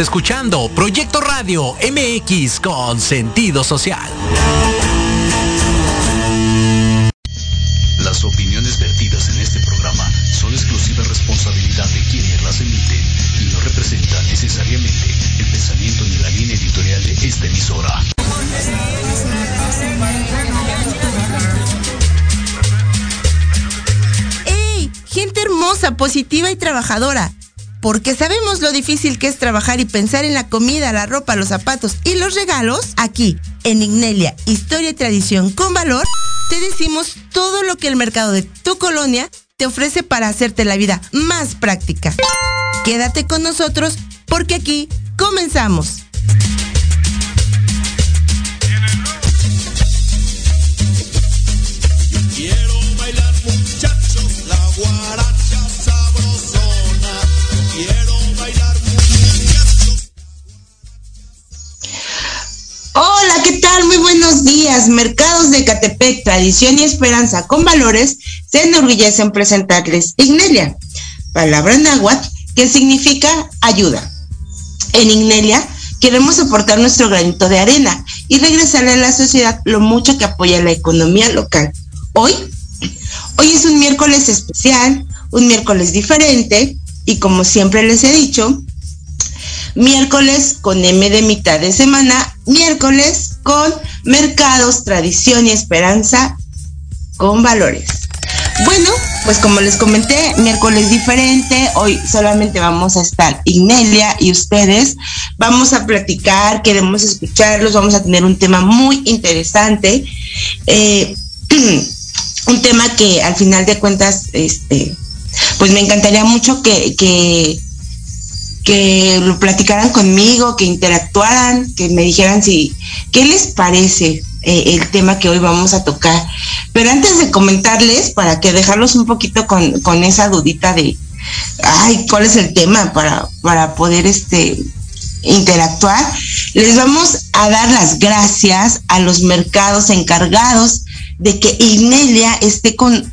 Estás escuchando Proyecto Radio MX con sentido social. Las opiniones vertidas en este programa son exclusiva responsabilidad de quienes las emiten y no representan necesariamente el pensamiento ni la línea editorial de esta emisora. ¡Ey! Gente hermosa, positiva y trabajadora porque sabemos lo difícil que es trabajar y pensar en la comida, la ropa, los zapatos y los regalos, aquí, en Ignelia, Historia y Tradición con Valor, te decimos todo lo que el mercado de tu colonia te ofrece para hacerte la vida más práctica. Quédate con nosotros porque aquí comenzamos. Hola, ¿qué Muy buenos días. Mercados de Catepec, tradición y esperanza con valores, se enorgullecen en presentarles Ignelia, palabra náhuatl que significa ayuda. En Ignelia queremos aportar nuestro granito de arena y regresarle a la sociedad lo mucho que apoya la economía local. Hoy, hoy es un miércoles especial, un miércoles diferente y como siempre les he dicho, miércoles con M de mitad de semana, miércoles con mercados, tradición y esperanza con valores. Bueno, pues como les comenté, miércoles diferente, hoy solamente vamos a estar Ignelia y ustedes, vamos a platicar, queremos escucharlos, vamos a tener un tema muy interesante, eh, un tema que al final de cuentas, este, pues me encantaría mucho que, que que lo platicaran conmigo, que interactuaran, que me dijeran si, ¿qué les parece eh, el tema que hoy vamos a tocar? Pero antes de comentarles, para que dejarlos un poquito con, con esa dudita de, ay, ¿cuál es el tema para, para poder este interactuar? Les vamos a dar las gracias a los mercados encargados de que Inelia esté con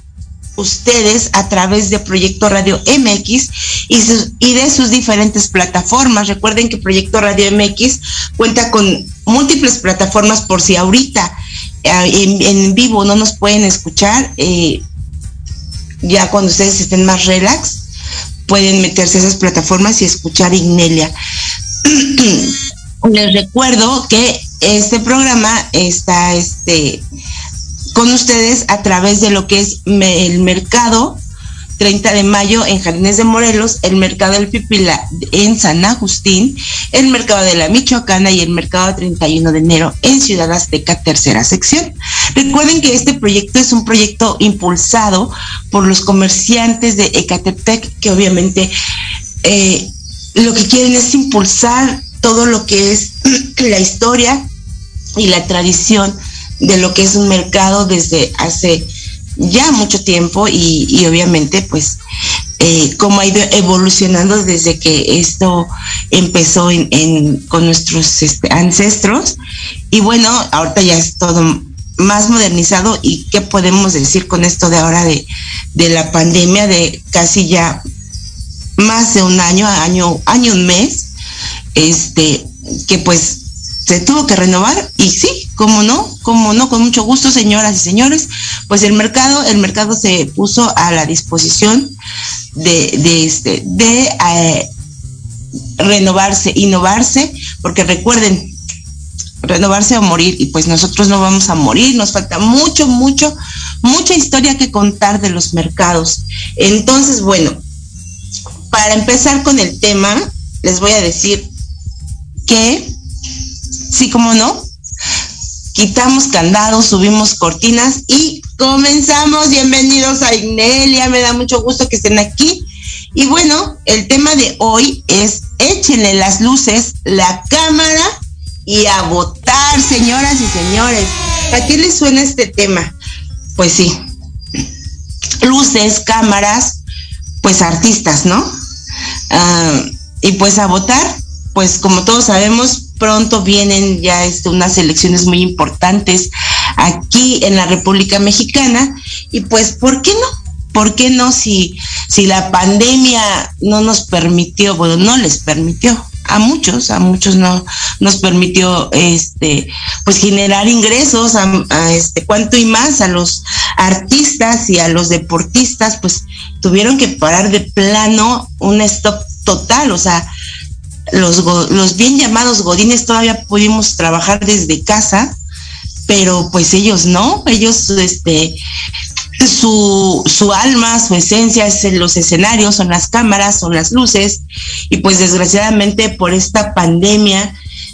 ustedes a través de Proyecto Radio MX y, de sus diferentes plataformas. Recuerden que Proyecto Radio MX cuenta con múltiples plataformas por si ahorita eh, en, vivo no nos pueden escuchar. Eh, ya cuando ustedes estén más relax, pueden meterse a esas plataformas y escuchar Ignelia. Les recuerdo que este programa está este con ustedes a través de lo que es el mercado 30 de mayo en Jardines de Morelos, el mercado del Pipila en San Agustín, el mercado de la Michoacana y el mercado 31 de enero en Ciudad Azteca, tercera sección. Recuerden que este proyecto es un proyecto impulsado por los comerciantes de Ecatepec, que obviamente eh, lo que quieren es impulsar todo lo que es la historia y la tradición de lo que es un mercado desde hace ya mucho tiempo y, obviamente pues eh, cómo ha ido evolucionando desde que esto empezó en, con nuestros este, ancestros. Y bueno ahorita ya es todo más modernizado y qué podemos decir con esto de ahora de, de la pandemia de casi ya más de un año año año un mes este que pues se tuvo que renovar y sí, como no, como no, con mucho gusto, señoras y señores, pues el mercado, el mercado se puso a la disposición de, este, de eh, renovarse, innovarse, porque recuerden, renovarse o morir, y pues nosotros no vamos a morir, nos falta mucho, mucho, mucha historia que contar de los mercados. Entonces, bueno, para empezar con el tema, les voy a decir que sí, como no. Quitamos candados, subimos cortinas y comenzamos. Bienvenidos a Ignelia, me da mucho gusto que estén aquí. Y bueno, el tema de hoy es échenle las luces, la cámara y a votar, señoras y señores. ¿A qué les suena este tema? Pues sí, luces, cámaras, pues artistas, ¿no? Ah, y pues a votar, pues como todos sabemos, pronto vienen ya este, unas elecciones muy importantes aquí en la República Mexicana y pues, ¿por qué no? ¿Por qué no si, si la pandemia no nos permitió, bueno, no les permitió a muchos, a muchos no nos permitió este pues generar ingresos a, este cuanto y más a los artistas y a los deportistas pues tuvieron que parar de plano un stop total, o sea, los, los bien llamados godines todavía pudimos trabajar desde casa, pero pues ellos no, ellos este su, su alma, su esencia es en los escenarios, son las cámaras, son las luces, y pues desgraciadamente por esta pandemia,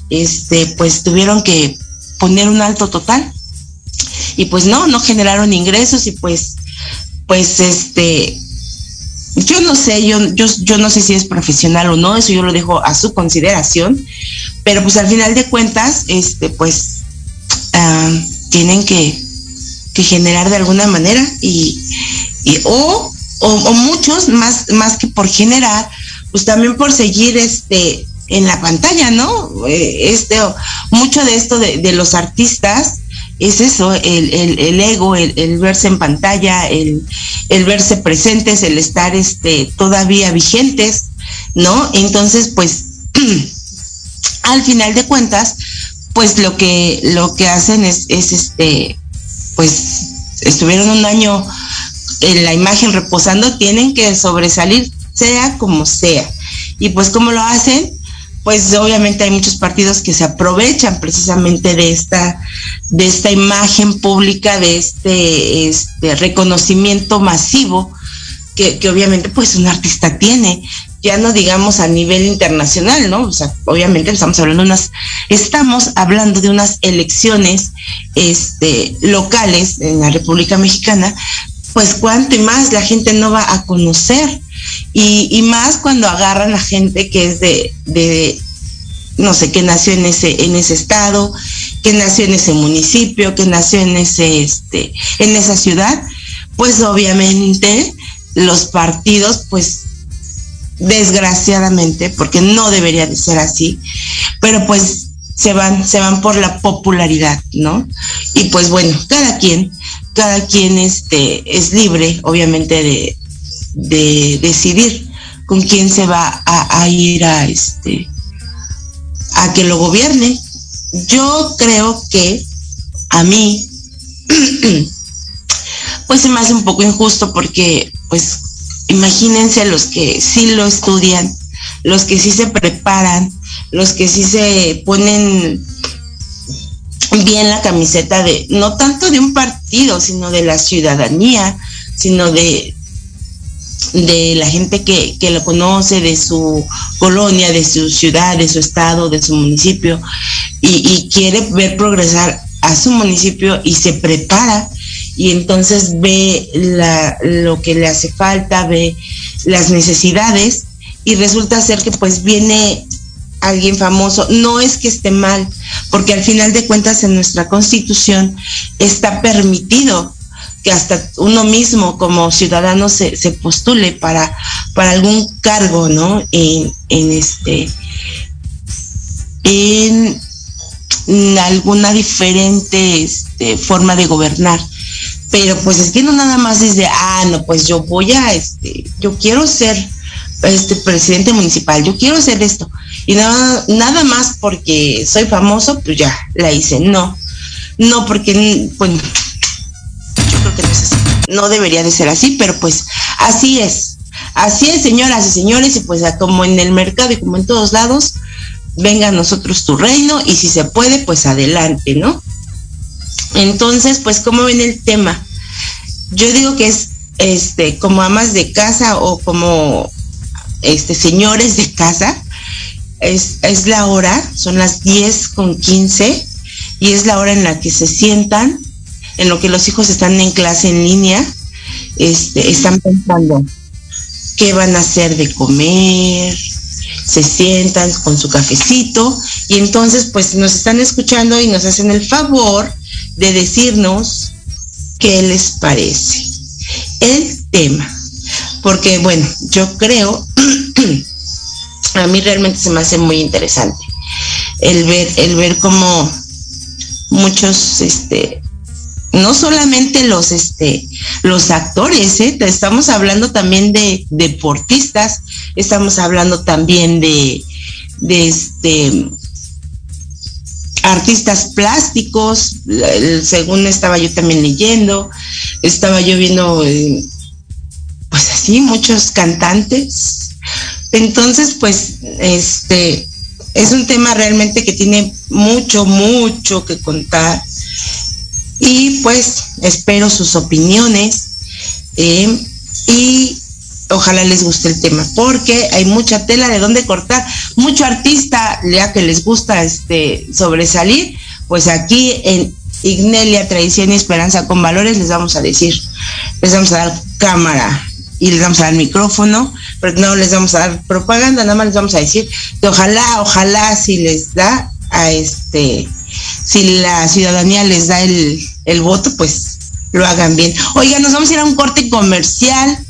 este, pues tuvieron que poner un alto total. Y pues no, no generaron ingresos y pues, pues este, yo no sé, yo, yo, yo no sé si es profesional o no, eso yo lo dejo a su consideración, pero pues al final de cuentas, este, pues, ah, tienen que, que generar de alguna manera y, o, o, muchos más, más que por generar, pues también por seguir este en la pantalla, ¿no? Eh, este, mucho de esto de, los artistas es eso, el, el, ego, el, verse en pantalla, el, el verse presentes, el estar este, todavía vigentes, ¿no? Entonces, pues, al final de cuentas, pues lo que, lo que hacen es, es este, pues estuvieron un año en la imagen reposando, tienen que sobresalir, sea como sea. Y pues como lo hacen, pues obviamente hay muchos partidos que se aprovechan precisamente de esta, de esta imagen pública, de este, este reconocimiento masivo que, que, obviamente pues un artista tiene ya no digamos a nivel internacional, ¿no? O sea, obviamente estamos hablando de unas, estamos hablando de unas elecciones este, locales en la República Mexicana, pues cuánto y más la gente no va a conocer. Y, y más cuando agarran a gente que es de, no sé, que nació en ese, en ese estado, que nació en ese municipio, que nació en ese, este, en esa ciudad, pues obviamente los partidos, pues desgraciadamente, porque no debería de ser así, pero pues se van, se van por la popularidad, ¿no? Y pues bueno, cada quien, cada quien este, es libre, obviamente, de, de decidir con quién se va a, ir a este a que lo gobierne. Yo creo que a mí pues se me hace un poco injusto porque pues imagínense los que sí lo estudian, los que sí se preparan, los que sí se ponen bien la camiseta de, no tanto de un partido, sino de la ciudadanía, sino de, de la gente que, que lo conoce, de su colonia, de su ciudad, de su estado, de su municipio, y, y quiere ver progresar a su municipio y se prepara y entonces ve la, lo que le hace falta, ve las necesidades y resulta ser que pues viene alguien famoso. No es que esté mal, porque al final de cuentas en nuestra constitución está permitido que hasta uno mismo como ciudadano se, se postule para, para algún cargo, ¿no? En, en este, en alguna diferente este, forma de gobernar pero pues es que no nada más es de, ah, no, pues yo voy a, este, yo quiero ser este presidente municipal, yo quiero hacer esto. Y nada, nada más porque soy famoso, pues ya, la hice. No, no, porque, bueno, No debería de ser así, pero pues así es. Así es, señoras y señores, y pues como en el mercado y como en todos lados, venga a nosotros tu reino y si se puede, pues adelante, ¿no? Entonces, pues, ¿cómo ven el tema? Yo digo que es este como amas de casa o como este señores de casa. Es, es la hora, son las 10 con 15 y es la hora en la que se sientan, en lo que los hijos están en clase en línea, este, están pensando qué van a hacer de comer, se sientan con su cafecito y entonces pues nos están escuchando y nos hacen el favor de decirnos qué les parece el tema. Porque bueno, yo creo, a mí realmente se me hace muy interesante el ver, el ver cómo muchos, este, no solamente los, este, los actores, ¿eh? estamos hablando también de deportistas, estamos hablando también de, este artistas plásticos, según estaba yo también leyendo, estaba yo viendo, eh, pues así, muchos cantantes. Entonces, pues, este, es un tema realmente que tiene mucho, mucho que contar. Y pues espero sus opiniones eh, y ojalá les guste el tema, porque hay mucha tela de dónde cortar, mucho artista, ya que les gusta este sobresalir, pues aquí en Ignelia Tradición y Esperanza con Valores les vamos a decir, les vamos a dar cámara y les vamos a dar micrófono, pero no les vamos a dar propaganda, nada más les vamos a decir que ojalá, ojalá si les da a este, si la ciudadanía les da el, el voto, pues lo hagan bien. Oiga, nos vamos a ir a un corte comercial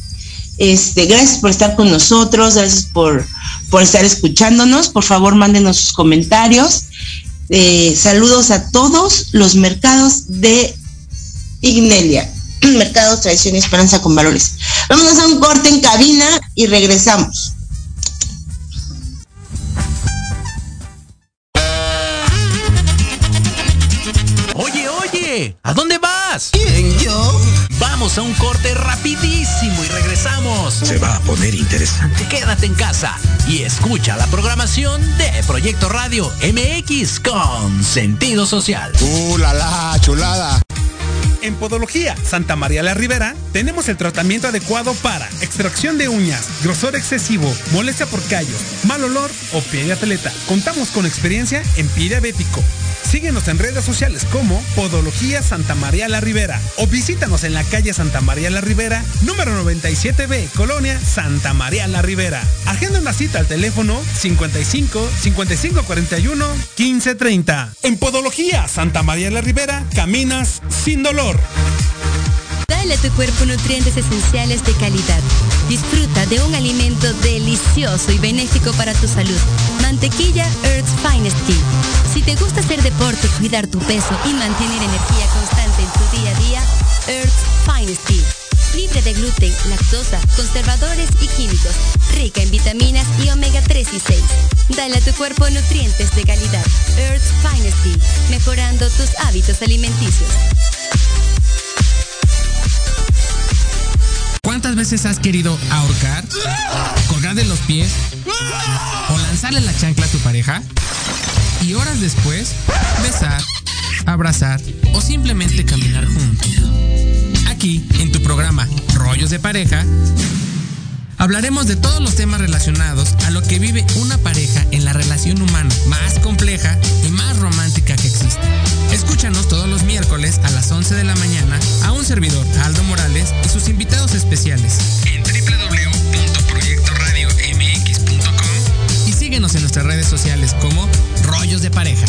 este, gracias por estar con nosotros, gracias por, por estar escuchándonos. Por favor, mándenos sus comentarios. Eh, saludos a todos los mercados de Ignelia. Mercados Tradición y Esperanza con Valores. Vamos a un corte en cabina y regresamos. ¿A dónde vas? ¿Quién, yo? Vamos a un corte rapidísimo y regresamos. Se va a poner interesante. Quédate en casa y escucha la programación de Proyecto Radio MX con sentido social. ¡Uh, la, la chulada! En Podología Santa María la Ribera tenemos el tratamiento adecuado para extracción de uñas, grosor excesivo, molestia por callos, mal olor o pie de atleta. Contamos con experiencia en pie diabético. Síguenos en redes sociales como Podología Santa María la Ribera o visítanos en la calle Santa María la Ribera, número 97B, Colonia Santa María la Ribera. Agenda una cita al teléfono 55 55 41 15 30. En Podología Santa María la Ribera, caminas sin dolor. Dale a tu cuerpo nutrientes esenciales de calidad. Disfruta de un alimento delicioso y benéfico para tu salud. Mantequilla Earth's Finest Tea. Si te gusta hacer deporte, cuidar tu peso y mantener energía constante en tu día a día, Earth's Finest Tea. Libre de gluten, lactosa, conservadores y químicos. Rica en vitaminas y omega 3 y 6. Dale a tu cuerpo nutrientes de calidad. Earth's Finest Tea. Mejorando tus hábitos alimenticios. ¿Cuántas veces has querido ahorcar, colgar de los pies o lanzarle la chancla a tu pareja? Y horas después, besar, abrazar o simplemente caminar juntos. Aquí, en tu programa Rollos de Pareja, hablaremos de todos los temas relacionados a lo que vive una pareja en la relación humana más compleja y más romántica que existe. Escúchanos todos los miércoles a las 11 de la mañana a un servidor, Aldo Morales, y sus invitados especiales en www.proyectoradiomx.com y síguenos en nuestras redes sociales como Rollos de Pareja.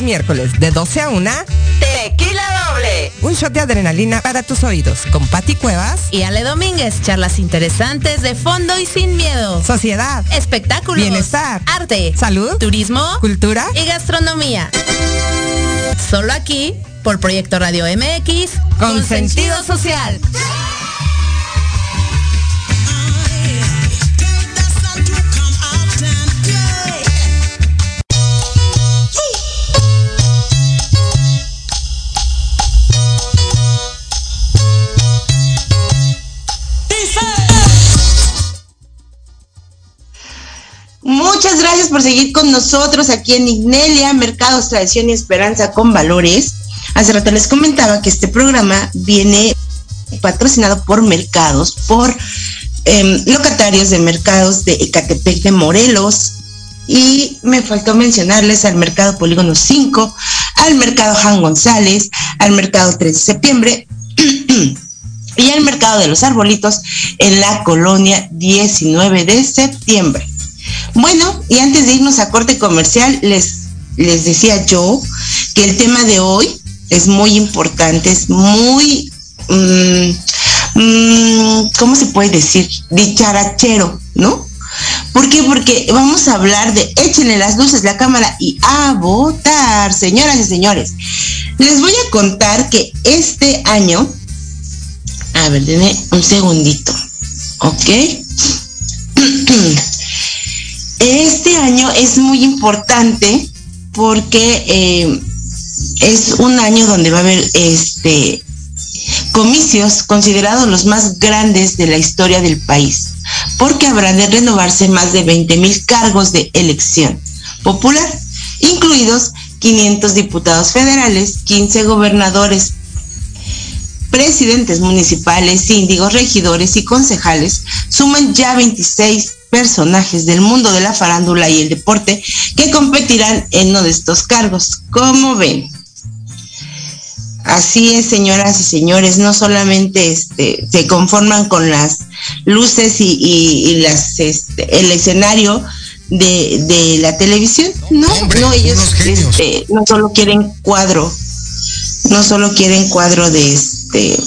Los miércoles de 12 a 1, Tequila doble. un shot de adrenalina para tus oídos con Patti Cuevas, Y Ale Domínguez, charlas interesantes de fondo y sin miedo. sociedad, Espectáculos. Bienestar. Arte. salud, Turismo. cultura. Y gastronomía. Solo aquí, por Proyecto Radio MX, Con sentido social. Seguir con nosotros aquí en Ignelia, Mercados, Tradición y Esperanza con Valores. Hace rato les comentaba que este programa viene patrocinado por mercados, por em, locatarios de mercados de Ecatepec de Morelos. Y me faltó mencionarles al Mercado Polígono 5, al Mercado Juan González, al Mercado 3 de septiembre y al Mercado de los Arbolitos en la colonia 19 de septiembre. Bueno, y antes de irnos a corte comercial, les, les decía yo que el tema de hoy es muy importante, es muy, mm, mm, ¿cómo se puede decir? Dicharachero, ¿no? ¿Por qué? Porque vamos a hablar de échenle las luces, la cámara y a votar, señoras y señores. Les voy a contar que este año, a ver, denme un segundito, ¿ok? Este año es muy importante porque eh, es un año donde va a haber este comicios considerados los más grandes de la historia del país, porque habrá de renovarse más de 20 mil cargos de elección popular, incluidos 500 diputados federales, 15 gobernadores, presidentes municipales, síndigos, regidores y concejales, suman ya 26 personajes del mundo de la farándula y el deporte que competirán en uno de estos cargos. ¿Cómo ven? Así es, señoras y señores, no solamente este, se conforman con las luces y, las, este, el escenario de, la televisión, no, no, ellos este, no solo quieren cuadro, no solo quieren cuadro de este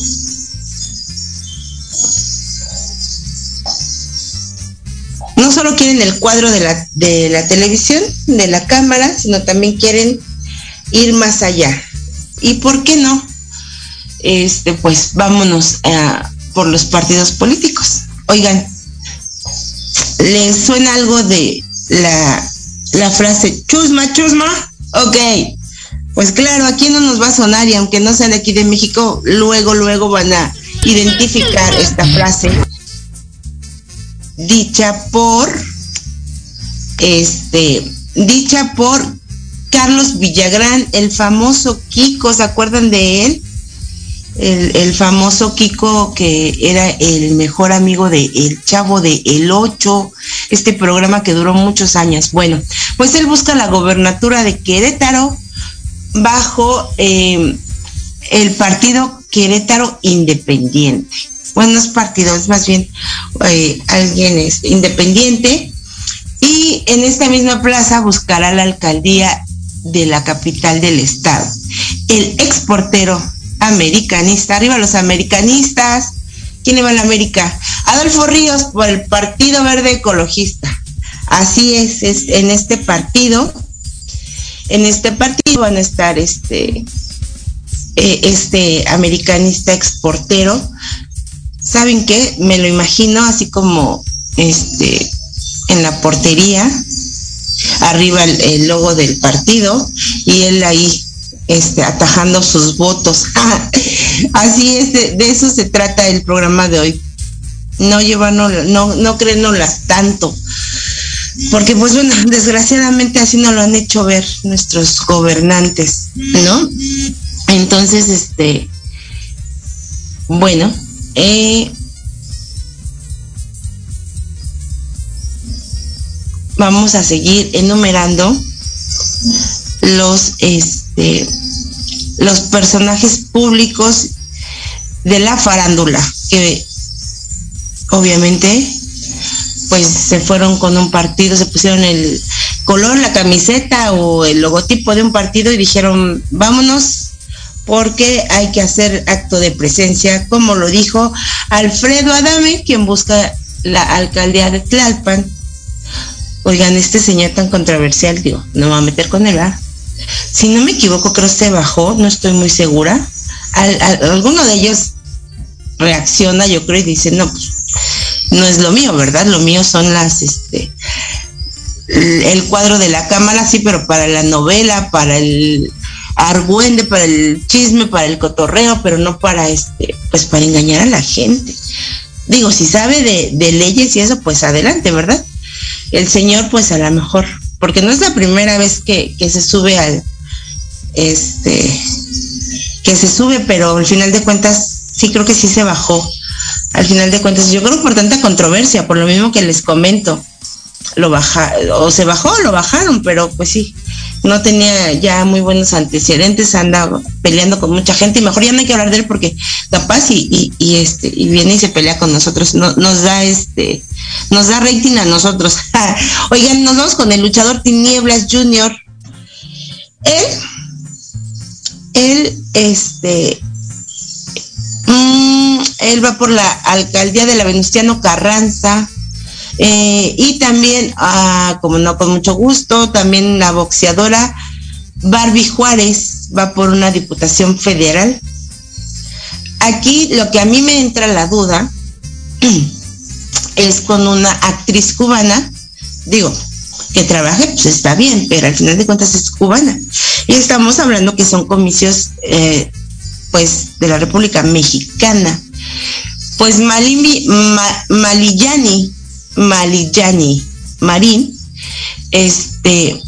quieren el cuadro de la, de la televisión, de la cámara, sino también quieren ir más allá. ¿Y por qué no? Este, pues vámonos a, por los partidos políticos. Oigan, ¿les suena algo de la, la frase chusma, chusma? Ok, pues claro, aquí no nos va a sonar y aunque no sean de aquí de México, luego, luego van a identificar esta frase dicha por, este, dicha por Carlos Villagrán, el famoso Kiko, ¿se acuerdan de él? El, famoso Kiko que era el mejor amigo de El Chavo de El Ocho, este programa que duró muchos años. Bueno, pues él busca la gobernatura de Querétaro bajo eh, el partido Querétaro Independiente buenos partidos, más bien eh, alguien es independiente. Y en esta misma plaza buscará la alcaldía de la capital del estado. El exportero americanista, arriba los americanistas. ¿Quién iba a la América? Adolfo Ríos por el Partido Verde Ecologista. Así es, es en este partido, en este partido van a estar este, eh, este americanista exportero ¿saben qué? Me lo imagino así como este en la portería, arriba el, logo del partido y él ahí este, atajando sus votos. así es, de, eso se trata el programa de hoy. No llevarnos, no, no creérnoslas tanto. Porque pues bueno, desgraciadamente así nos lo han hecho ver nuestros gobernantes, ¿no? Entonces, este, bueno, eh, vamos a seguir enumerando los este los personajes públicos de la farándula que obviamente pues se fueron con un partido, se pusieron el color, la camiseta o el logotipo de un partido y dijeron, vámonos porque hay que hacer acto de presencia, como lo dijo Alfredo Adame, quien busca la alcaldía de Tlalpan. Oigan, este señor tan controversial, digo, no me va a meter con él, ¿verdad? Si no me equivoco, creo que se bajó, no estoy muy segura. alguno de ellos reacciona, yo creo, y dice, no, pues, no es lo mío, ¿verdad? Lo mío son las, este, el cuadro de la cámara, sí, pero para la novela, para el argüende para el chisme, para el cotorreo, pero no para este, pues para engañar a la gente. Digo, si sabe de, leyes y eso, pues adelante, ¿verdad? El señor, pues a lo mejor, porque no es la primera vez que, que se sube al, este, que se sube, pero al final de cuentas, sí creo que sí se bajó. Al final de cuentas, yo creo por tanta controversia, por lo mismo que les comento, lo baja, o se bajó lo bajaron, pero pues sí, no tenía ya muy buenos antecedentes, anda peleando con mucha gente y mejor ya no hay que hablar de él porque capaz y, y, este y viene y se pelea con nosotros, no, nos da este, nos da rating a nosotros. Oigan, nos vamos con el luchador Tinieblas Junior. Él, él, este, mm, él va por la alcaldía de la Venustiano Carranza Eh, y también, ah, como no, con mucho gusto, también la boxeadora Barbie Juárez va por una diputación federal. Aquí lo que a mí me entra la duda es con una actriz cubana, digo, que trabaje, pues está bien, pero al final de cuentas es cubana. Y estamos hablando que son comicios, eh, pues, de la República Mexicana. Pues Malimi, Malillani, Malillani Marín, este,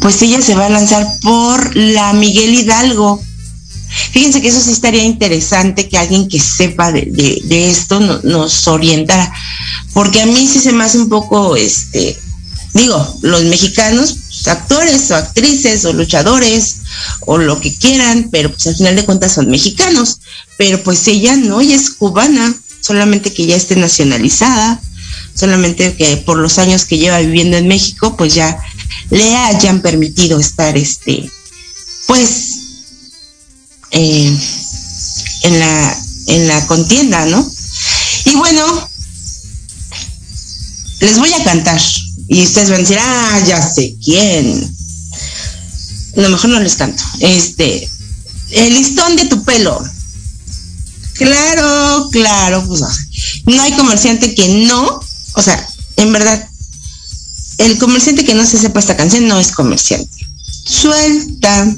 pues ella se va a lanzar por la Miguel Hidalgo. Fíjense que eso sí estaría interesante que alguien que sepa de, esto nos orientara, porque a mí sí se me hace un poco, este, digo, los mexicanos, pues, actores o actrices o luchadores o lo que quieran, pero pues al final de cuentas son mexicanos, pero pues ella no, ella es cubana, solamente que ya esté nacionalizada, solamente que por los años que lleva viviendo en México, pues ya le hayan permitido estar, este, pues, eh, en, la, en la contienda, ¿no? Y bueno, les voy a cantar y ustedes van a decir, ah, ya sé quién. lo mejor no les canto. Este, el listón de tu pelo. Claro, claro, pues no hay comerciante que no, o sea, en verdad, el comerciante que no se sepa esta canción no es comerciante. Suelta.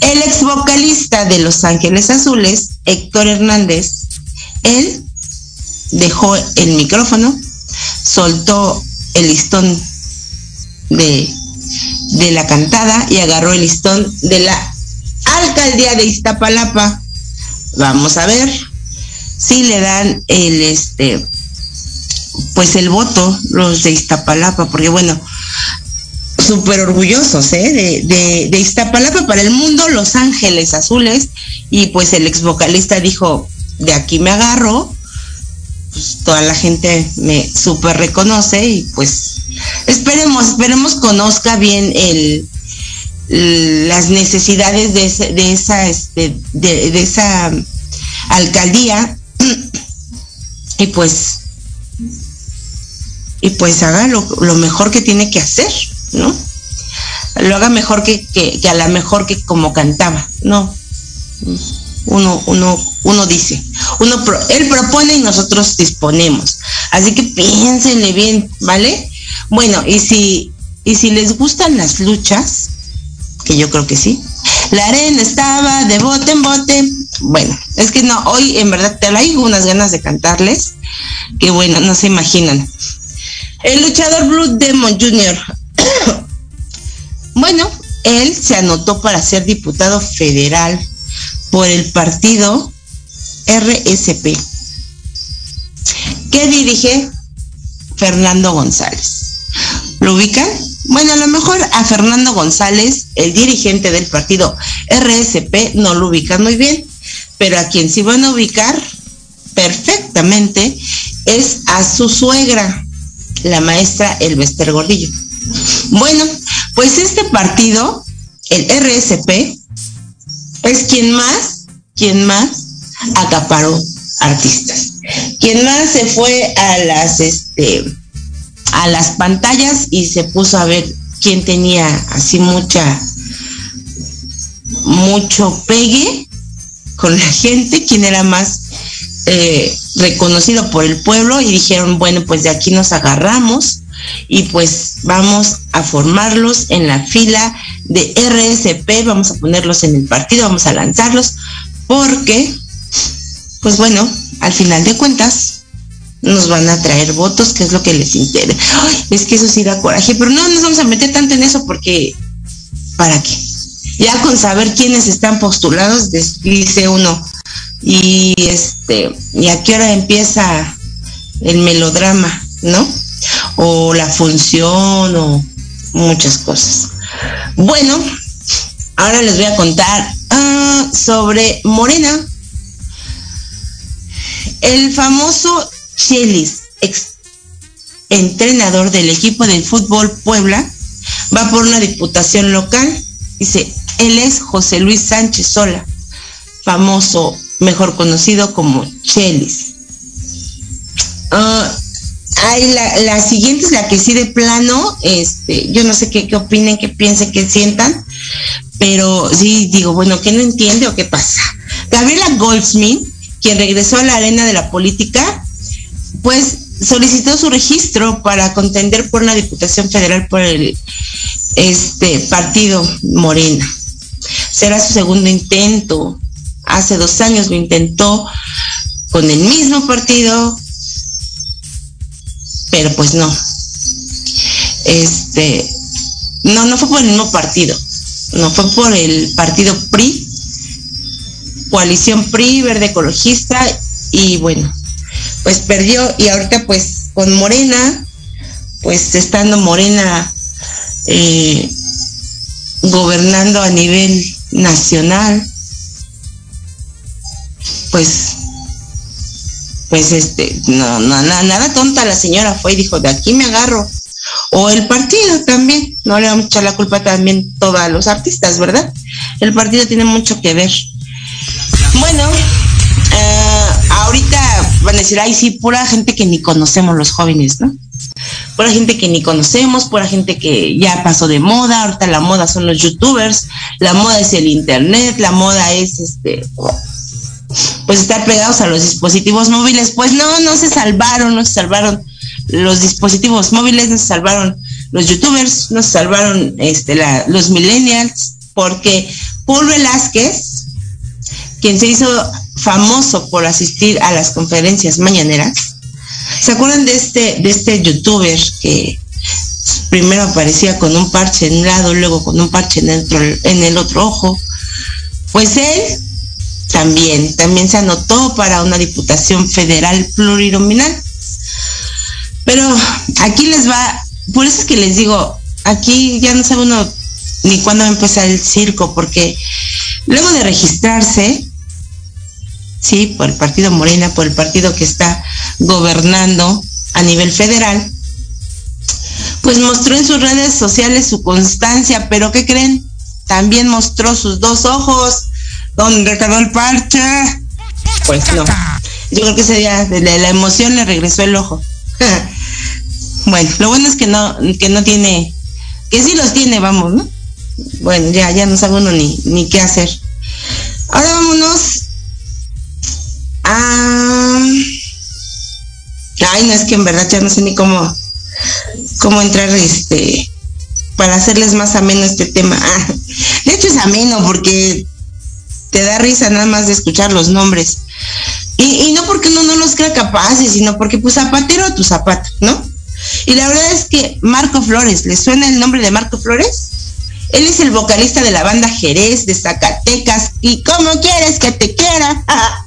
El ex vocalista de Los Ángeles Azules, Héctor Hernández, él dejó el micrófono, soltó el listón de, de la cantada y agarró el listón de la alcaldía de Iztapalapa. Vamos a ver si le dan el este pues el voto los de Iztapalapa, porque bueno, súper orgullosos ¿eh? de, de, Iztapalapa para el mundo, Los Ángeles Azules, y pues el ex vocalista dijo, de aquí me agarro, pues toda la gente me súper reconoce y pues esperemos, esperemos conozca bien el las necesidades de, de esa este, de, de esa alcaldía y pues y pues haga lo, mejor que tiene que hacer, ¿no? Lo haga mejor que, que, a la mejor que como cantaba, no. Uno, uno, uno dice, uno él propone y nosotros disponemos. Así que piénsenle bien, ¿vale? Bueno, y si, y si les gustan las luchas, que yo creo que sí, la arena estaba de bote en bote. Bueno, es que no, hoy en verdad te traigo unas ganas de cantarles, que bueno, no se imaginan. El luchador Blue Demon Jr. bueno, él se anotó para ser diputado federal por el partido RSP, que dirige Fernando González. ¿Lo ubican? Bueno, a lo mejor a Fernando González, el dirigente del partido RSP, no lo ubican muy bien, pero a quien sí van a ubicar perfectamente es a su suegra, la maestra Elvester Gordillo. Bueno, pues este partido, el RSP, es quien más, quien más acaparó artistas. Quien más se fue a las este a las pantallas y se puso a ver quién tenía así mucha mucho pegue con la gente, quién era más eh, reconocido por el pueblo y dijeron, bueno, pues de aquí nos agarramos y pues vamos a formarlos en la fila de RSP, vamos a ponerlos en el partido, vamos a lanzarlos, porque, pues bueno, al final de cuentas, nos van a traer votos, que es lo que les interesa. es que eso sí da coraje, pero no nos vamos a meter tanto en eso porque, ¿para qué? Ya con saber quiénes están postulados, dice uno, y este y a qué hora empieza el melodrama, ¿no? O la función o muchas cosas. Bueno, ahora les voy a contar ah, sobre Morena. El famoso Chelis, ex entrenador del equipo de fútbol Puebla, va por una diputación local. Dice, él es José Luis Sánchez Sola, famoso mejor conocido como Chelis. Ah, hay la, siguiente es la que sí de plano, este, yo no sé qué, qué opinen, qué piensen, qué sientan, pero sí digo, bueno, ¿qué no entiende o qué pasa? Gabriela Goldsmith, quien regresó a la arena de la política, pues solicitó su registro para contender por una diputación federal por el este partido Morena. Será su segundo intento. Hace dos años lo intentó con el mismo partido, pero pues no. Este, no, no fue por el mismo partido, no fue por el partido PRI, coalición PRI, verde ecologista, y bueno, pues perdió y ahorita pues con Morena, pues estando Morena eh, gobernando a nivel nacional, pues pues este, no, no, nada tonta la señora fue y dijo, de aquí me agarro. O el partido también, no le vamos a echar la culpa también todos los artistas, ¿verdad? El partido tiene mucho que ver. Bueno, eh, ahorita van a decir, ay, sí, pura gente que ni conocemos los jóvenes, ¿no? Pura gente que ni conocemos, pura gente que ya pasó de moda, ahorita la moda son los youtubers, la moda es el internet, la moda es este pues estar pegados a los dispositivos móviles. Pues no, no se salvaron, no se salvaron los dispositivos móviles, no se salvaron los youtubers, no se salvaron este, los millennials, porque Paul Velázquez, quien se hizo famoso por asistir a las conferencias mañaneras, ¿se acuerdan de este, de este youtuber que primero aparecía con un parche en un lado, luego con un parche en el, en el otro ojo? Pues él también, también se anotó para una diputación federal plurinominal. Pero aquí les va, por eso es que les digo, aquí ya no sabe uno ni cuándo va a empezar el circo, porque luego de registrarse, sí, por el partido Morena, por el partido que está gobernando a nivel federal, pues mostró en sus redes sociales su constancia, pero ¿qué creen? También mostró sus dos ojos ¿Dónde quedó el parche? Pues no. Yo creo que ese día de la emoción le regresó el ojo. bueno, lo bueno es que no, que no tiene, que sí los tiene, vamos, ¿no? Bueno, ya, ya no sabe uno ni, ni qué hacer. Ahora vámonos a... Ay, no es que en verdad ya no sé ni cómo, cómo entrar este para hacerles más ameno este tema. de hecho es ameno porque te da risa nada más de escuchar los nombres. Y, no porque uno no los crea capaces, sino porque pues zapatero a tu zapato, ¿no? Y la verdad es que Marco Flores, ¿le suena el nombre de Marco Flores? Él es el vocalista de la banda Jerez de Zacatecas. ¿Y cómo quieres que te quiera?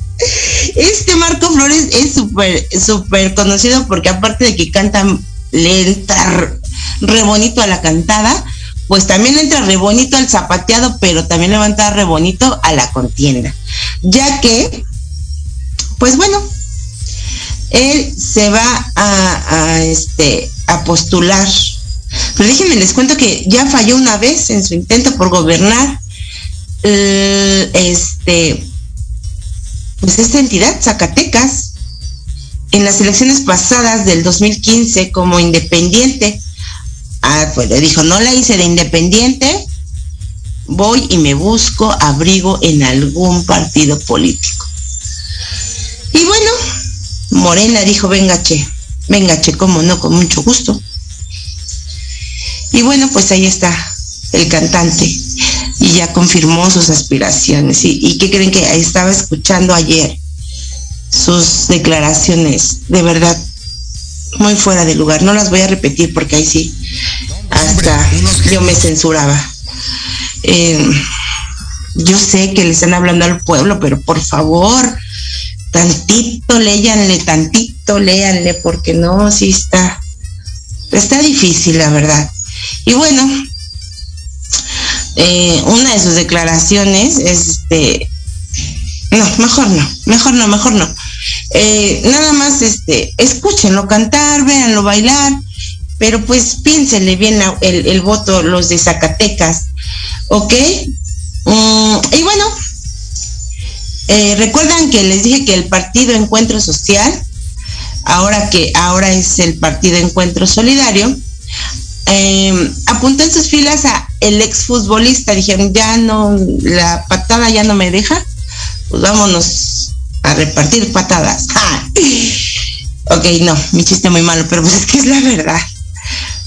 Este Marco Flores es súper, súper conocido porque aparte de que canta lenta, re bonito a la cantada, pues también entra re bonito al zapateado, pero también levanta re bonito a la contienda. Ya que, pues bueno, él se va a, este, a postular. Pero déjenme les cuento que ya falló una vez en su intento por gobernar este, pues esta entidad, Zacatecas, en las elecciones pasadas del 2015 como independiente Ah, pues le dijo, no la hice de independiente, voy y me busco abrigo en algún partido político. Y bueno, Morena dijo, venga che, venga che, como no, con mucho gusto. Y bueno, pues ahí está el cantante y ya confirmó sus aspiraciones. ¿Y, y qué creen que estaba escuchando ayer? Sus declaraciones, de verdad, muy fuera de lugar. No las voy a repetir porque ahí sí, hasta yo me censuraba. Eh, yo sé que le están hablando al pueblo, pero por favor, tantito léanle, tantito léanle, porque no, sí está, está difícil, la verdad. Y bueno, eh, una de sus declaraciones es este, no, mejor no, mejor no, mejor no. Eh, nada más, este, escúchenlo cantar, véanlo bailar, pero pues piénsenle bien el, voto los de Zacatecas, ¿ok? Mm, y bueno, eh, recuerdan que les dije que el partido Encuentro Social ahora que ahora es el partido Encuentro Solidario, eh, en sus filas a el exfutbolista. Dijeron, ya no, la patada ya no me deja, pues vámonos a repartir patadas. ok, no, mi chiste muy malo, pero pues es que es la verdad.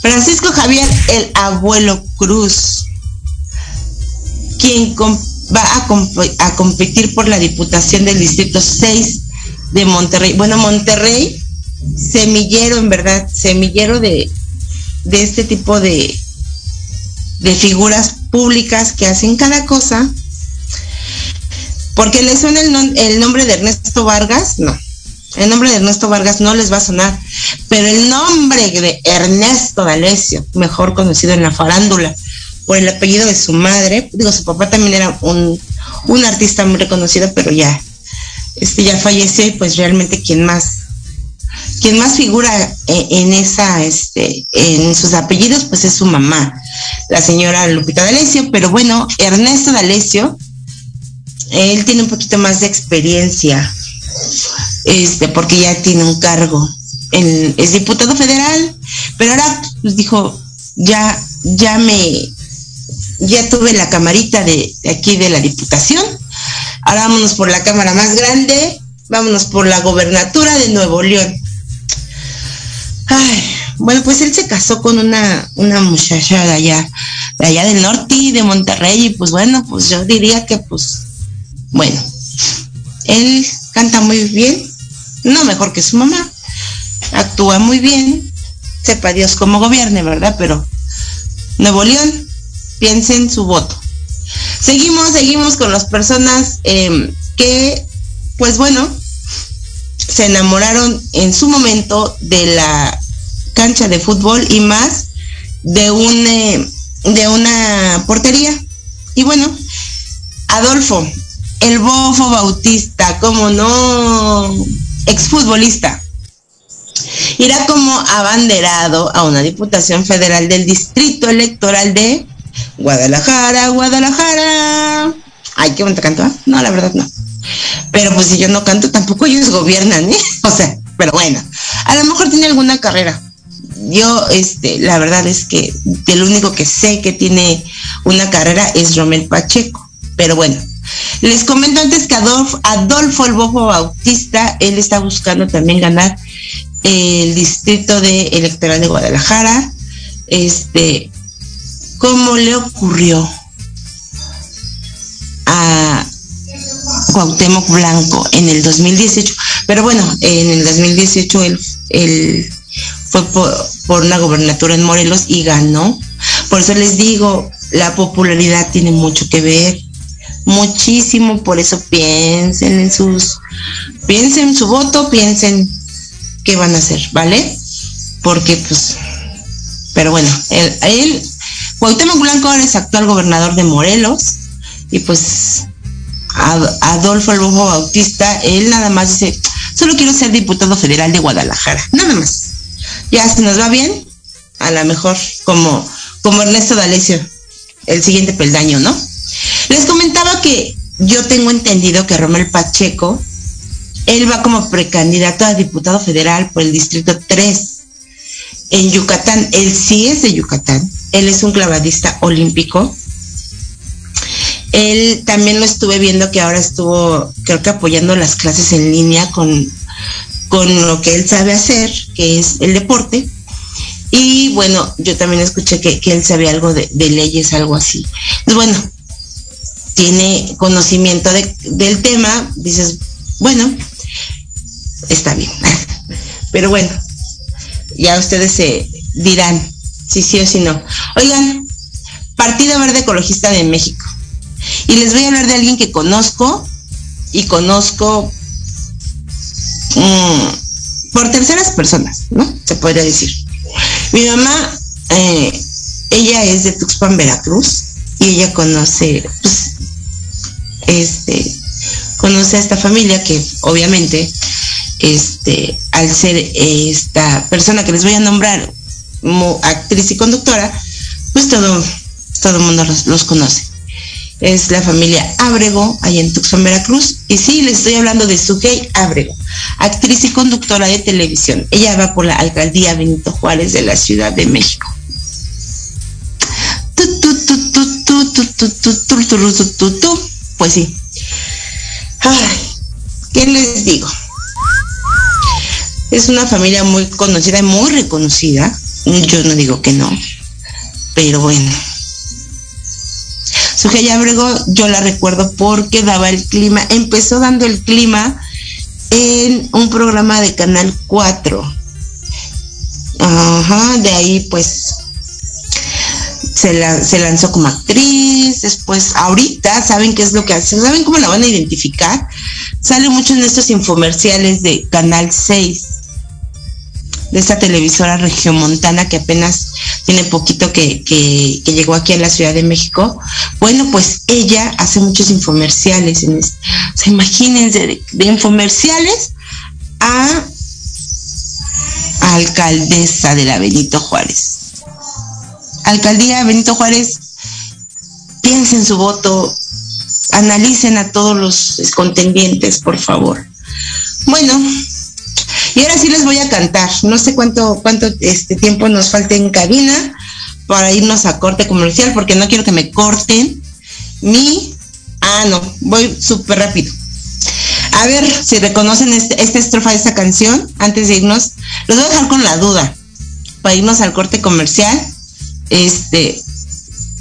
Francisco Javier, el abuelo Cruz, quien va a, a competir por la Diputación del Distrito 6 de Monterrey. Bueno, Monterrey, semillero en verdad, semillero de, de este tipo de, de figuras públicas que hacen cada cosa. Porque le suena el, el nombre de Ernesto Vargas, no. El nombre de Ernesto Vargas no les va a sonar, pero el nombre de Ernesto D'Alessio, mejor conocido en la farándula, por el apellido de su madre, digo, su papá también era un, un artista muy reconocido, pero ya, este ya falleció y pues realmente quien más, quien más figura en, esa, este, en sus apellidos, pues es su mamá, la señora Lupita D'Alessio, pero bueno, Ernesto D'Alessio, él tiene un poquito más de experiencia este, porque ya tiene un cargo. es diputado federal, pero ahora pues, dijo, ya, ya me, ya tuve la camarita de, aquí de la diputación, ahora vámonos por la cámara más grande, vámonos por la gobernatura de Nuevo León. Bueno, pues él se casó con una, una muchacha de allá, de allá del norte de Monterrey, y pues bueno, pues yo diría que pues, bueno, él canta muy bien, no mejor que su mamá, actúa muy bien, sepa Dios cómo gobierne, ¿verdad? Pero Nuevo León, piensen su voto. Seguimos, seguimos con las personas em, que, pues bueno, se enamoraron en su momento de la cancha de fútbol y más de un eh, de una portería. Y bueno, Adolfo, el Bofo Bautista, como no, exfutbolista. Irá como abanderado a una diputación federal del Distrito Electoral de Guadalajara, Guadalajara. Ay, qué bonito canto, ¿eh? No, la verdad no. Pero pues si yo no canto, tampoco ellos gobiernan, ¿eh? O sea, pero bueno, a lo mejor tiene alguna carrera. Yo, este, la verdad es que el único que sé que tiene una carrera es Romel Pacheco. Pero bueno, les comento antes que Adolfo, Adolfo el Bofo Bautista, él está buscando también ganar el distrito de electoral de Guadalajara. Este, ¿cómo le ocurrió a Cuauhtémoc Blanco en el 2018? Pero bueno, en el 2018 él, fue por, por una gobernatura en Morelos y ganó. Por eso les digo, la popularidad tiene mucho que ver muchísimo, por eso piensen en sus, piensen en su voto, piensen qué van a hacer, ¿vale? Porque pues, pero bueno, él, él Cuauhtémoc Blanco es actual gobernador de Morelos y pues Adolfo El Bautista, él nada más dice, solo quiero ser diputado federal de Guadalajara, nada más. Ya si nos va bien, a lo mejor como, como Ernesto D'Alessio, el siguiente peldaño, ¿no? Les comentaba que yo tengo entendido que Romel Pacheco, él va como precandidato a diputado federal por el Distrito 3 en Yucatán. Él sí es de Yucatán. Él es un clavadista olímpico. Él también lo estuve viendo que ahora estuvo, creo que apoyando las clases en línea con, con lo que él sabe hacer, que es el deporte. Y bueno, yo también escuché que, él sabe algo de, de, leyes, algo así. Pues bueno, tiene conocimiento del tema, dices, bueno, está bien. Pero bueno, ya ustedes se dirán si sí o si no. Oigan, Partido Verde Ecologista de México. Y les voy a hablar de alguien que conozco y conozco mm, por terceras personas, ¿no? Se podría decir. Mi mamá, eh, ella es de Tuxpan, Veracruz, y ella conoce, pues, este, conoce a esta familia que obviamente, este, al ser esta persona que les voy a nombrar actriz y conductora, pues todo, todo el mundo los, conoce. Es la familia Ábrego, ahí en Tucson, Veracruz. Y sí, les estoy hablando de Sugey Ábrego, actriz y conductora de televisión. Ella va por la alcaldía Benito Juárez de la Ciudad de México. Pues sí. ¿Qué les digo? Es una familia muy conocida y muy reconocida. Yo no digo que no. Pero bueno. Sujei Abrego yo la recuerdo porque daba el clima, empezó dando el clima en un programa de Canal 4. Ajá, de ahí pues se, se lanzó como actriz, después ahorita saben qué es lo que hace, saben cómo la van a identificar. Sale mucho en estos infomerciales de Canal 6 de esta televisora regiomontana que apenas tiene poquito que, llegó aquí a la Ciudad de México. Bueno, pues ella hace muchos infomerciales. En imagínense, de, infomerciales a, alcaldesa de la Benito Juárez. Alcaldía Benito Juárez, piensen su voto, analicen a todos los contendientes, por favor. Bueno, y ahora sí les voy a cantar. No sé cuánto, cuánto este tiempo nos falte en cabina para irnos a corte comercial, porque no quiero que me corten mi. Ah, no, voy súper rápido. A ver si reconocen este, esta estrofa de esta canción antes de irnos. Los voy a dejar con la duda para irnos al corte comercial. Este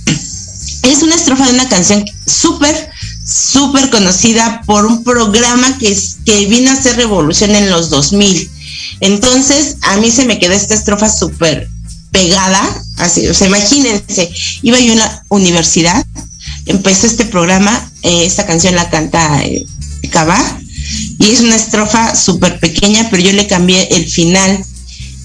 es una estrofa de una canción súper súper conocida por un programa que, que vino a hacer revolución en los 2000. Entonces, a mí se me quedó esta estrofa súper pegada, así, o sea, imagínense, iba yo a una universidad, empezó este programa, eh, esta canción la canta eh, y es una estrofa súper pequeña, pero yo le cambié el final,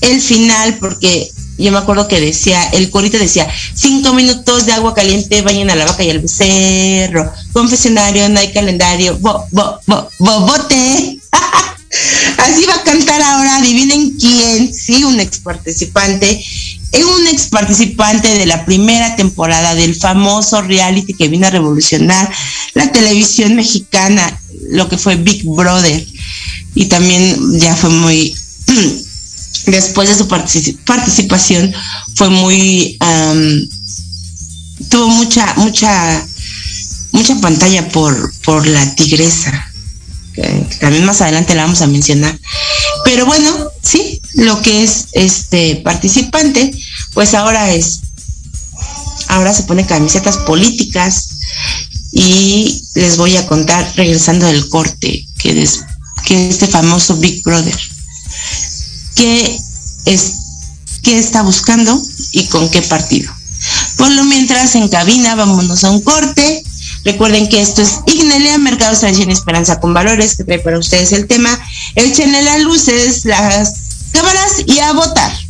el final, porque yo me acuerdo que decía, el corito decía, cinco minutos de agua caliente, vayan a la vaca y al becerro, confesionario, no hay calendario, bo, bo, bo, bote. Así va a cantar ahora, adivinen quién, sí, un ex participante, es un ex participante de la primera temporada del famoso reality que vino a revolucionar la televisión mexicana, lo que fue Big Brother. Y también ya fue muy después de su participación fue muy tuvo mucha mucha mucha pantalla por por la tigresa que, también más adelante la vamos a mencionar. Pero bueno sí lo que es este participante pues ahora es ahora se pone camisetas políticas y les voy a contar regresando del corte que que este famoso Big Brother qué, es, qué está buscando y con qué partido. Por lo mientras en cabina, vámonos a un corte. Recuerden que esto es Ignelia, Mercados Tradición Esperanza con Valores, que trae para ustedes el tema. Échenle las luces, las cámaras y a votar.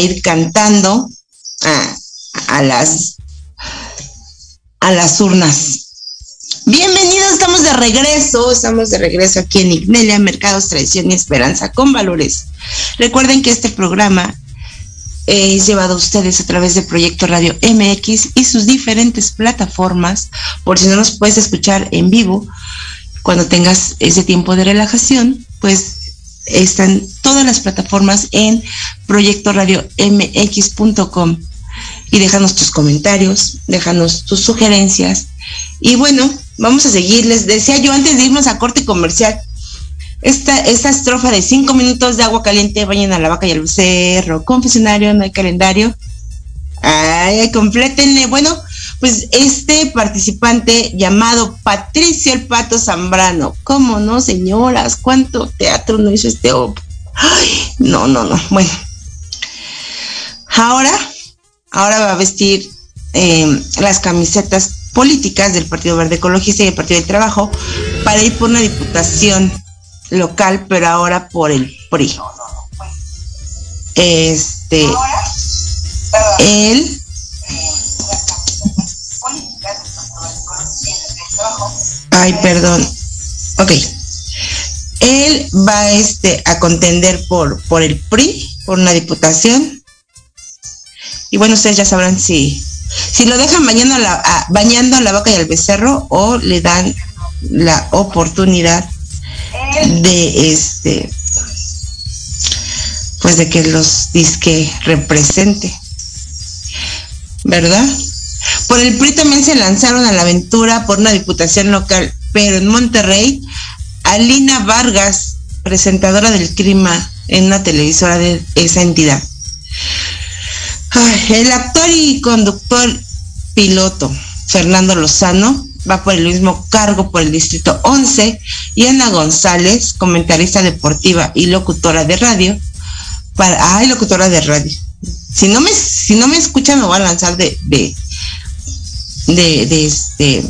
Ir cantando a, a las a las urnas. Bienvenidos, estamos de regreso, estamos de regreso aquí en Ignelia, Mercados, Tradición y Esperanza con Valores. Recuerden que este programa es llevado a ustedes a través de Proyecto Radio MX y sus diferentes plataformas, por si no nos puedes escuchar en vivo, cuando tengas ese tiempo de relajación, pues están todas las plataformas en proyectoradiomx.com y déjanos tus comentarios, déjanos tus sugerencias. Y bueno, vamos a seguir. Les decía yo antes de irnos a corte comercial, esta, esta estrofa de cinco minutos de agua caliente, vayan a la vaca y al cerro, confesionario, no hay calendario. Ay, complétenle. Bueno, pues este participante llamado Patricio el Pato Zambrano, ¿cómo no, señoras? ¿Cuánto teatro no hizo este Ay, no, no, no. Bueno, ahora, ahora va a vestir eh, las camisetas políticas del Partido Verde Ecologista y del Partido del Trabajo para ir por una diputación local, pero ahora por el PRI. Este, él Ay, perdón. Ok. Él va este, a contender por, por el PRI, por una diputación. Y bueno, ustedes ya sabrán si, si lo dejan bañando a la, bañando a la vaca y al becerro o le dan la oportunidad de este pues de que los disque represente. ¿Verdad? Por el PRI también se lanzaron a la aventura por una diputación local, pero en Monterrey, Alina Vargas, presentadora del clima en una televisora de esa entidad. el actor y conductor piloto Fernando Lozano va por el mismo cargo por el distrito 11 y Ana González, comentarista deportiva y locutora de radio, para, ay, locutora de radio. Si no me, si no me escuchan, me voy a lanzar de, de, de este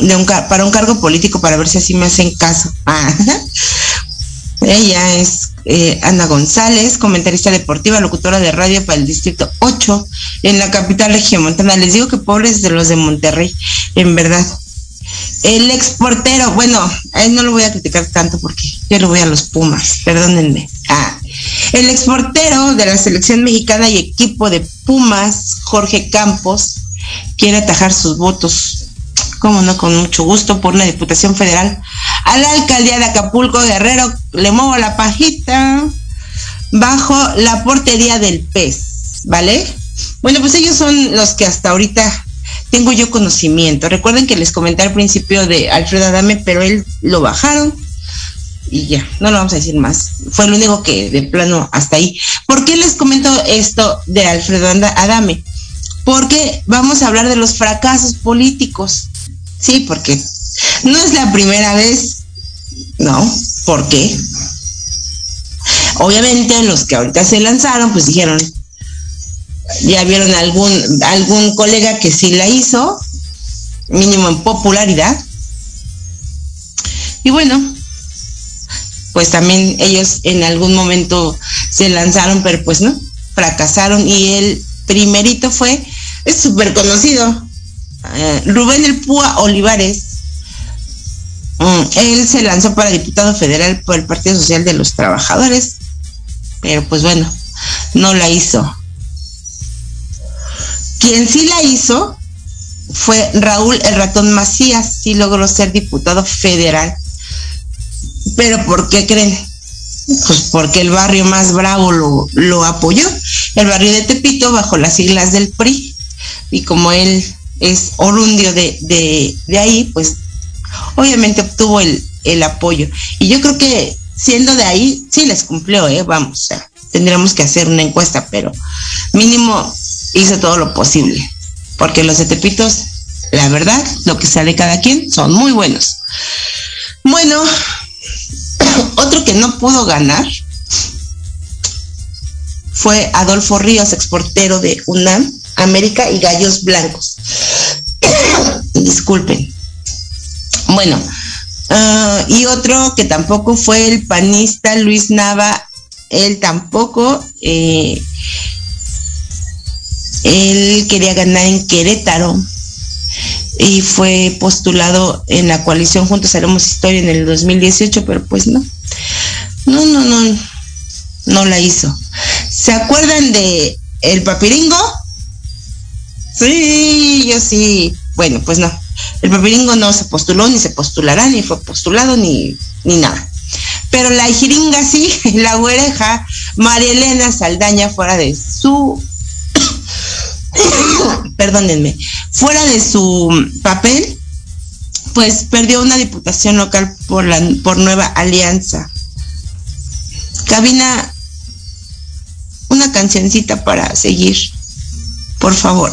de un para un cargo político para ver si así me hacen caso. Ah, ella es eh, Ana González, comentarista deportiva, locutora de radio para el distrito 8 en la capital regiomontana. Les digo que pobres de los de Monterrey, en verdad. El exportero, bueno, no lo voy a criticar tanto porque yo lo voy a los Pumas, perdónenme. Ah, el exportero de la selección mexicana y equipo de Pumas, Jorge Campos, quiere atajar sus votos, como no, con mucho gusto, por una diputación federal a la alcaldía de Acapulco Guerrero. Le muevo la pajita bajo la portería del pez, ¿vale? Bueno, pues ellos son los que hasta ahorita tengo yo conocimiento. Recuerden que les comenté al principio de Alfredo Adame, pero él lo bajaron y ya, no lo vamos a decir más. Fue lo único que de plano hasta ahí. ¿Por qué les comento esto de Alfredo Adame? Porque vamos a hablar de los fracasos políticos. Sí, porque no es la primera vez, ¿no? ¿Por qué? Obviamente los que ahorita se lanzaron, pues dijeron, ya vieron algún, algún colega que sí la hizo, mínimo en popularidad. Y bueno, pues también ellos en algún momento se lanzaron, pero pues no, fracasaron y el primerito fue es súper conocido. Eh, Rubén El Púa Olivares. Mm, él se lanzó para diputado federal por el Partido Social de los Trabajadores, pero pues bueno, no la hizo. Quien sí la hizo fue Raúl el ratón Macías, sí logró ser diputado federal. Pero ¿por qué creen? Pues porque el barrio más bravo lo, lo apoyó, el barrio de Tepito bajo las siglas del PRI y como él es orundio de, de, ahí, pues obviamente obtuvo el, el, apoyo. Y yo creo que siendo de ahí, sí les cumplió, ¿eh? vamos, tendríamos que hacer una encuesta, pero mínimo hizo todo lo posible, porque los de Tepitos, la verdad, lo que sale cada quien, son muy buenos. Bueno, otro que no pudo ganar fue Adolfo Ríos, exportero de UNAM, América y Gallos Blancos. Disculpen. Bueno, ah, y otro que tampoco fue el panista Luis Nava él tampoco. Eh, él quería ganar en Querétaro y fue postulado en la coalición Juntos Haremos Historia en el 2018, pero pues no. No, no, no, no la hizo. ¿Se acuerdan de el papiringo? Sí, yo sí. Bueno, pues no. El papiringo no se postuló, ni se postulará, ni fue postulado, ni, ni nada. Pero la jiringa sí, la güereja, María Elena Saldaña fuera de su perdónenme, fuera de su papel, pues perdió una diputación local por la por Nueva Alianza. Cabina, una cancioncita para seguir, por favor.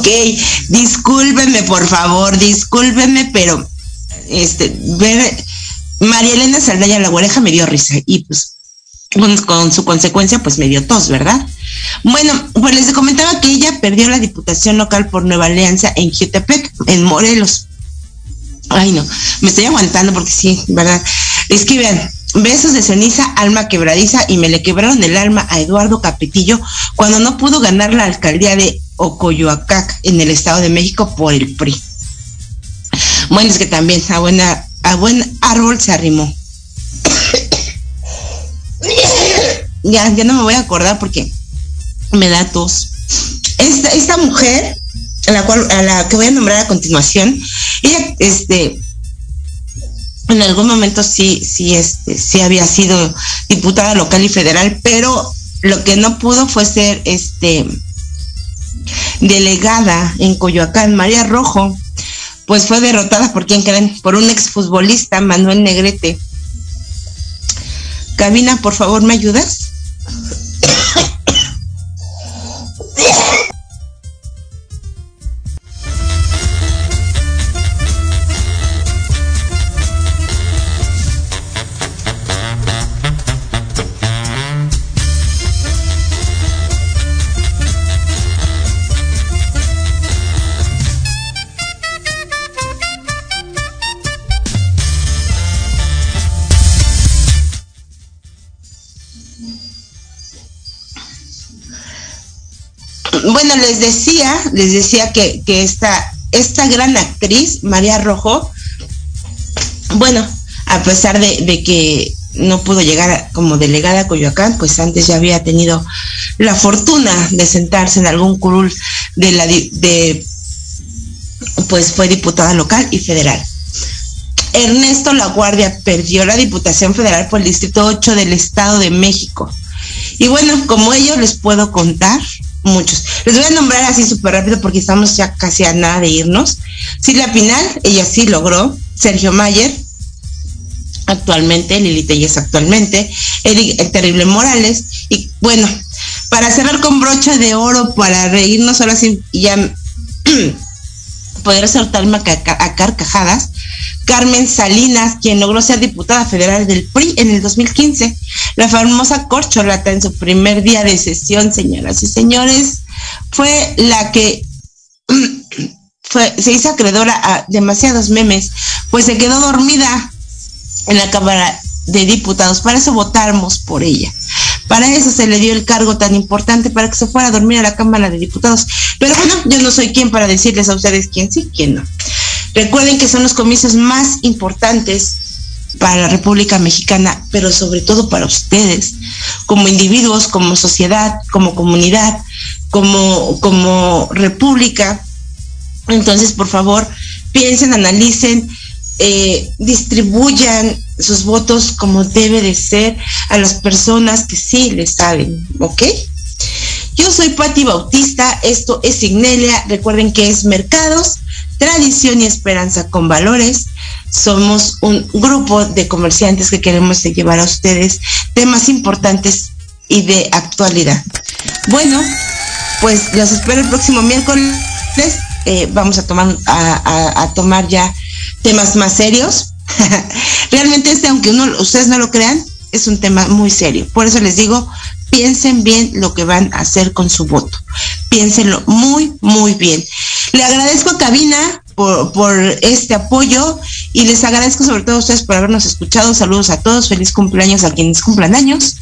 Ok, discúlpenme por favor, discúlpenme, pero este, ver, María Elena Saldaya la oreja me dio risa y pues con, su consecuencia pues me dio tos, ¿verdad? Bueno, pues les comentaba que ella perdió la diputación local por Nueva Alianza en Jutepec, en Morelos. Ay no, me estoy aguantando porque sí, ¿verdad? Es que vean, besos de ceniza, alma quebradiza y me le quebraron el alma a Eduardo Capetillo cuando no pudo ganar la alcaldía de Ocoyoacac en el Estado de México por el PRI. Bueno, es que también a, buena, a buen árbol se arrimó. ya, ya no me voy a acordar porque me da tos. Esta, esta mujer, a la cual, a la que voy a nombrar a continuación, ella, este, en algún momento sí, sí, este, sí había sido diputada local y federal, pero lo que no pudo fue ser, este, delegada en Coyoacán, María Rojo, pues fue derrotada por quién creen, por un exfutbolista, Manuel Negrete. Cabina, por favor, ¿me ayudas? Bueno, les decía, les decía que, esta, esta gran actriz, María Rojo, bueno, a pesar de, que no pudo llegar como delegada a Coyoacán, pues antes ya había tenido la fortuna de sentarse en algún curul de la de pues fue diputada local y federal. Ernesto La Guardia perdió la Diputación Federal por el Distrito 8 del Estado de México. Y bueno, como ellos les puedo contar, muchos. Les voy a nombrar así súper rápido porque estamos ya casi a nada de irnos. Silvia Pinal, ella sí logró. Sergio Mayer, actualmente, Lili Telles actualmente, Eric el Terrible Morales. Y bueno, para cerrar con brocha de oro, para reírnos ahora sí, ya poder soltarme a carcajadas, Carmen Salinas, quien logró ser diputada federal del PRI en el 2015. La famosa corcholata en su primer día de sesión, señoras y señores, fue la que fue, se hizo acreedora a demasiados memes, pues se quedó dormida en la Cámara de Diputados. Para eso votamos por ella. Para eso se le dio el cargo tan importante para que se fuera a dormir a la Cámara de Diputados. Pero bueno, yo no soy quien para decirles a ustedes quién sí, quién no. Recuerden que son los comicios más importantes para la República Mexicana, pero sobre todo para ustedes, como individuos, como sociedad, como comunidad, como, como república. Entonces, por favor, piensen, analicen, eh, distribuyan sus votos como debe de ser a las personas que sí les saben, ¿ok? Yo soy Patti Bautista, esto es Signelia, recuerden que es Mercados, Tradición y Esperanza con Valores. somos un grupo de comerciantes que queremos llevar a ustedes temas importantes y de actualidad. Bueno, pues los espero el próximo miércoles. Eh, vamos a tomar a, tomar ya temas más serios. Realmente este, aunque uno, ustedes no lo crean, es un tema muy serio. Por eso les digo, piensen bien lo que van a hacer con su voto. Piénsenlo muy, muy bien. Le agradezco a Cabina por, por, este apoyo y les agradezco sobre todo a ustedes por habernos escuchado. Saludos a todos, feliz cumpleaños a quienes cumplan años.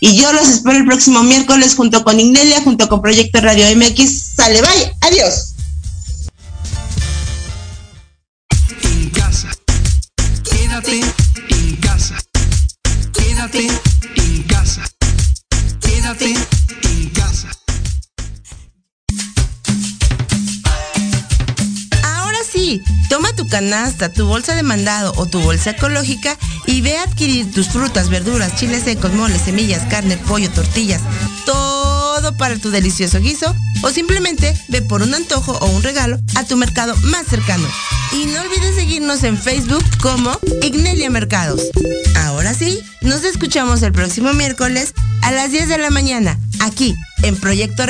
Y yo los espero el próximo miércoles junto con Ignelia, junto con Proyecto Radio MX. Sale, bye, adiós. Canasta, tu bolsa de mandado o tu bolsa ecológica y ve a adquirir tus frutas, verduras, chiles secos, moles, semillas, carne, pollo, tortillas, todo para tu delicioso guiso o simplemente ve por un antojo o un regalo a tu mercado más cercano. Y no olvides seguirnos en Facebook como Ignelia Mercados. Ahora sí, nos escuchamos el próximo miércoles a las 10 de la mañana, aquí en Proyecto